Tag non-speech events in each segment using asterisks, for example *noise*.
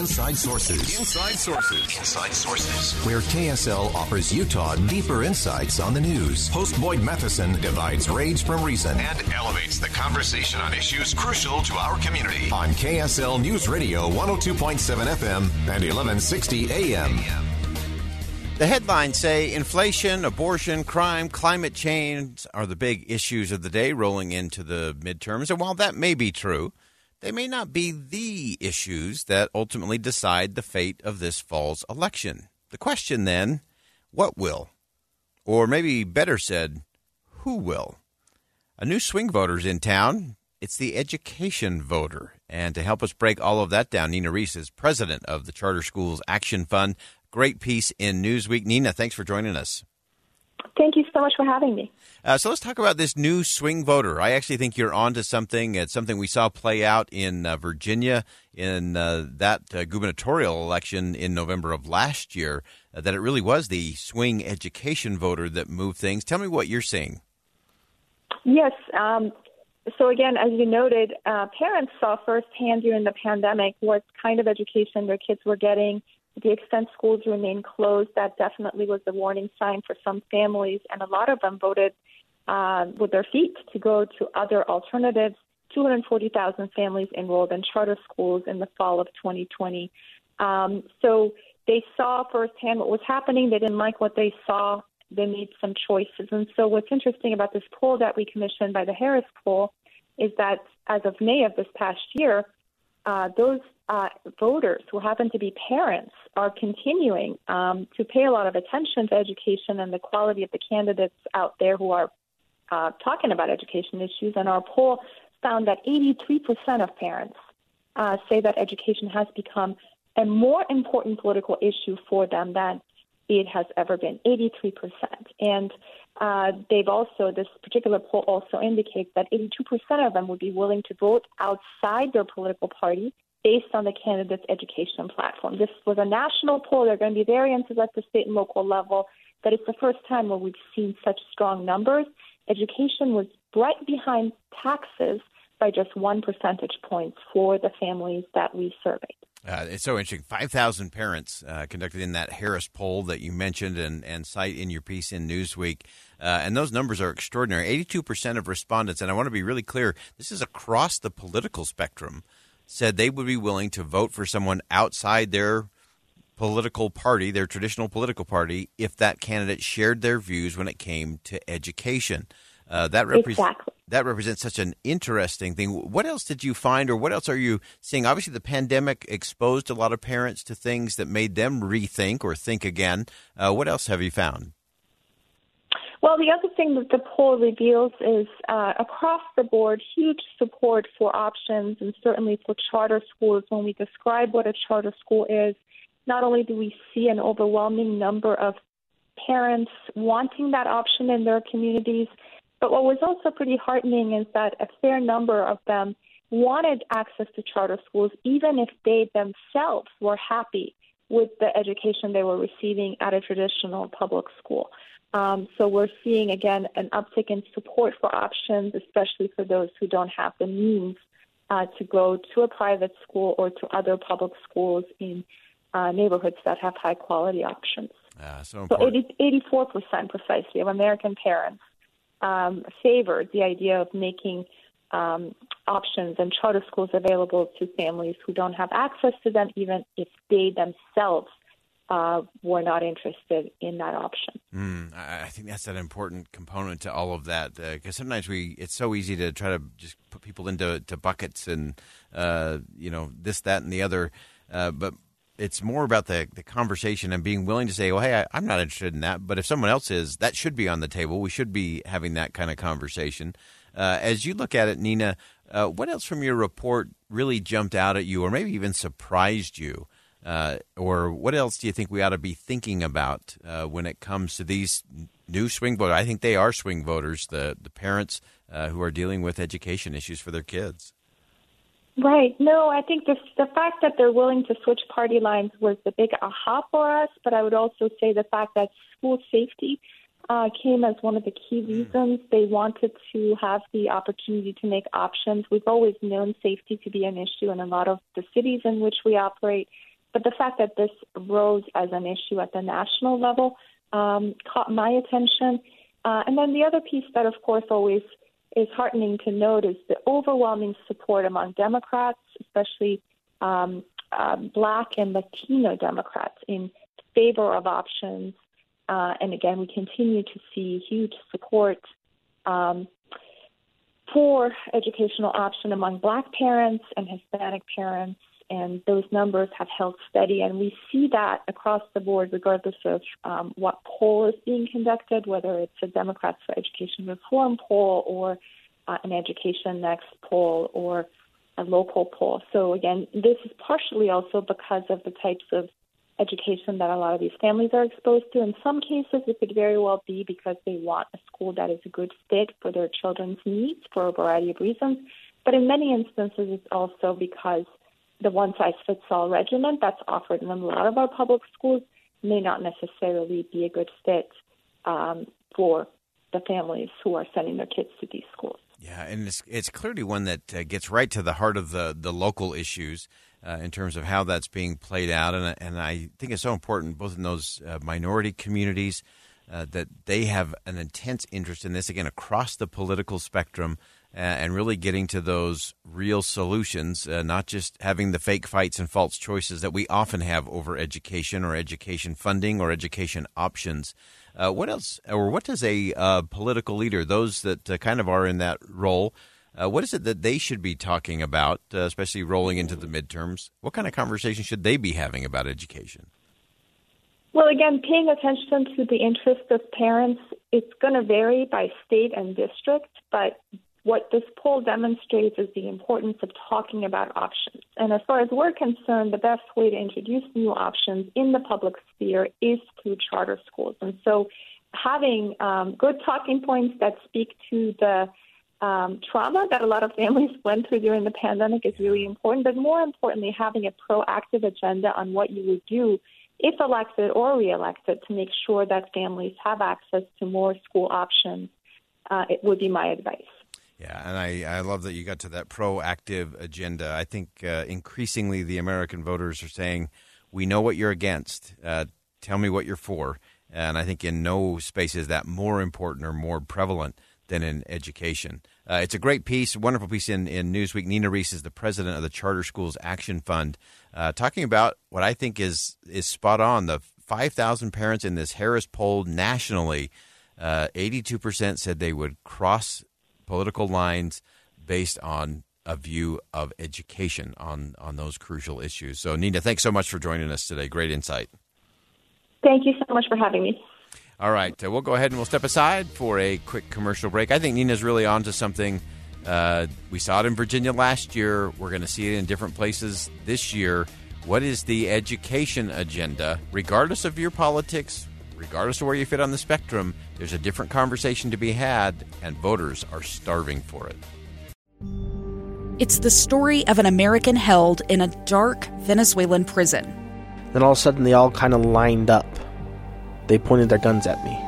Inside Sources. Inside Sources. Inside Sources. Where KSL offers Utah deeper insights on the news. Host Boyd Matheson divides rage from reason and elevates the conversation on issues crucial to our community. On KSL News Radio 102.7 FM and 1160 AM. The headlines say inflation, abortion, crime, climate change are the big issues of the day rolling into the midterms. And while that may be true, they may not be the issues that ultimately decide the fate of this fall's election. The question then, what will? Or maybe better said, who will? A new swing voter's in town. It's the education voter. And to help us break all of that down, Nina Rees is president of the Charter Schools Action Fund. Great piece in Newsweek. Nina, thanks for joining us. Thank you so much for having me. Uh, so let's talk about this new swing voter. I actually think you're onto something. It's something we saw play out in uh, Virginia in uh, that uh, gubernatorial election in November of last year. Uh, that it really was the swing education voter that moved things. Tell me what you're seeing. Yes. Um, so again, as you noted, uh, parents saw firsthand during the pandemic what kind of education their kids were getting the extent schools remain closed, that definitely was a warning sign for some families, and a lot of them voted uh, with their feet to go to other alternatives. 240,000 families enrolled in charter schools in the fall of 2020. Um, so they saw firsthand what was happening. They didn't like what they saw. They made some choices. And so, what's interesting about this poll that we commissioned by the Harris poll is that as of May of this past year, uh, those uh, voters who happen to be parents are continuing um, to pay a lot of attention to education and the quality of the candidates out there who are uh, talking about education issues. And our poll found that 83% of parents uh, say that education has become a more important political issue for them than it has ever been 83%. And uh, they've also, this particular poll also indicates that 82% of them would be willing to vote outside their political party based on the candidate's education platform. This was a national poll. There are going to be variances at the state and local level, but it's the first time where we've seen such strong numbers. Education was right behind taxes by just one percentage point for the families that we surveyed. Uh, it's so interesting. 5,000 parents uh, conducted in that Harris poll that you mentioned and, and cite in your piece in Newsweek. Uh, and those numbers are extraordinary. 82% of respondents, and I want to be really clear, this is across the political spectrum, said they would be willing to vote for someone outside their political party, their traditional political party, if that candidate shared their views when it came to education. Uh, that represents exactly. That represents such an interesting thing. What else did you find, or what else are you seeing? Obviously, the pandemic exposed a lot of parents to things that made them rethink or think again. Uh, what else have you found? Well, the other thing that the poll reveals is uh, across the board huge support for options and certainly for charter schools. When we describe what a charter school is, not only do we see an overwhelming number of parents wanting that option in their communities, but what was also pretty heartening is that a fair number of them wanted access to charter schools, even if they themselves were happy with the education they were receiving at a traditional public school. Um, so we're seeing again an uptick in support for options, especially for those who don't have the means uh, to go to a private school or to other public schools in uh, neighborhoods that have high quality options. Uh, so, so 80, 84% precisely of American parents um, favored the idea of making um, options and charter schools available to families who don't have access to them, even if they themselves uh, were not interested in that option. Mm, I think that's an important component to all of that because uh, sometimes we it's so easy to try to just put people into to buckets and uh, you know this that and the other, uh, but it's more about the the conversation and being willing to say, well, hey, I, am not interested in that, but if someone else is, that should be on the table. We should be having that kind of conversation. Uh, as you look at it, Nina, uh, what else from your report really jumped out at you, or maybe even surprised you? Uh, or what else do you think we ought to be thinking about uh, when it comes to these new swing voters? I think they are swing voters, the the parents uh, who are dealing with education issues for their kids. Right. No, I think the the fact that they're willing to switch party lines was the big aha for us. But I would also say the fact that school safety uh, came as one of the key hmm. reasons they wanted to have the opportunity to make options. We've always known safety to be an issue in a lot of the cities in which we operate but the fact that this rose as an issue at the national level um, caught my attention. Uh, and then the other piece that, of course, always is heartening to note is the overwhelming support among Democrats, especially um, uh, Black and Latino Democrats, in favor of options. Uh, and again, we continue to see huge support um, for educational option among Black parents and Hispanic parents and those numbers have held steady. And we see that across the board, regardless of um, what poll is being conducted, whether it's a Democrats for Education Reform poll or uh, an Education Next poll or a local poll. So, again, this is partially also because of the types of education that a lot of these families are exposed to. In some cases, it could very well be because they want a school that is a good fit for their children's needs for a variety of reasons. But in many instances, it's also because the one size fits all regimen that's offered in a lot of our public schools may not necessarily be a good fit um, for the families who are sending their kids to these schools. Yeah, and it's, it's clearly one that uh, gets right to the heart of the, the local issues uh, in terms of how that's being played out. And, and I think it's so important, both in those uh, minority communities, uh, that they have an intense interest in this, again, across the political spectrum and really getting to those real solutions, uh, not just having the fake fights and false choices that we often have over education or education funding or education options. Uh, what else, or what does a uh, political leader, those that uh, kind of are in that role, uh, what is it that they should be talking about, uh, especially rolling into the midterms? What kind of conversation should they be having about education? Well, again, paying attention to the interests of parents, it's going to vary by state and district, but what this poll demonstrates is the importance of talking about options. And as far as we're concerned, the best way to introduce new options in the public sphere is through charter schools. And so having um, good talking points that speak to the um, trauma that a lot of *laughs* families went through during the pandemic is really important. But more importantly, having a proactive agenda on what you would do if elected or reelected to make sure that families have access to more school options, uh, it would be my advice. Yeah, and I, I love that you got to that proactive agenda. I think uh, increasingly the American voters are saying, we know what you're against. Uh, tell me what you're for. And I think in no space is that more important or more prevalent than in education. Uh, it's a great piece, wonderful piece in, in Newsweek. Nina Rees is the president of the Charter Schools Action Fund, uh, talking about what I think is is spot on. The 5,000 parents in this Harris poll nationally, uh, 82% said they would cross political lines based on a view of education on on those crucial issues. So, Nina, thanks so much for joining us today. Great insight. Thank you so much for having me. All right, uh, we'll go ahead and we'll step aside for a quick commercial break. I think Nina's really on to something. Uh, we saw it in Virginia last year. We're going to see it in different places this year. What is the education agenda, regardless of your politics, regardless of where you fit on the spectrum, there's a different conversation to be had, and voters are starving for it. It's the story of an American held in a dark Venezuelan prison. Then all of a sudden, they all kind of lined up. They pointed their guns at me.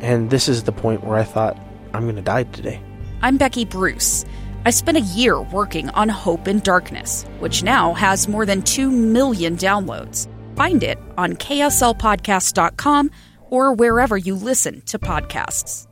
And this is the point where I thought, I'm going to die today. I'm Becky Bruce. I spent a year working on Hope in Darkness, which now has more than 2 million downloads. Find it on kslpodcast.com or wherever you listen to podcasts.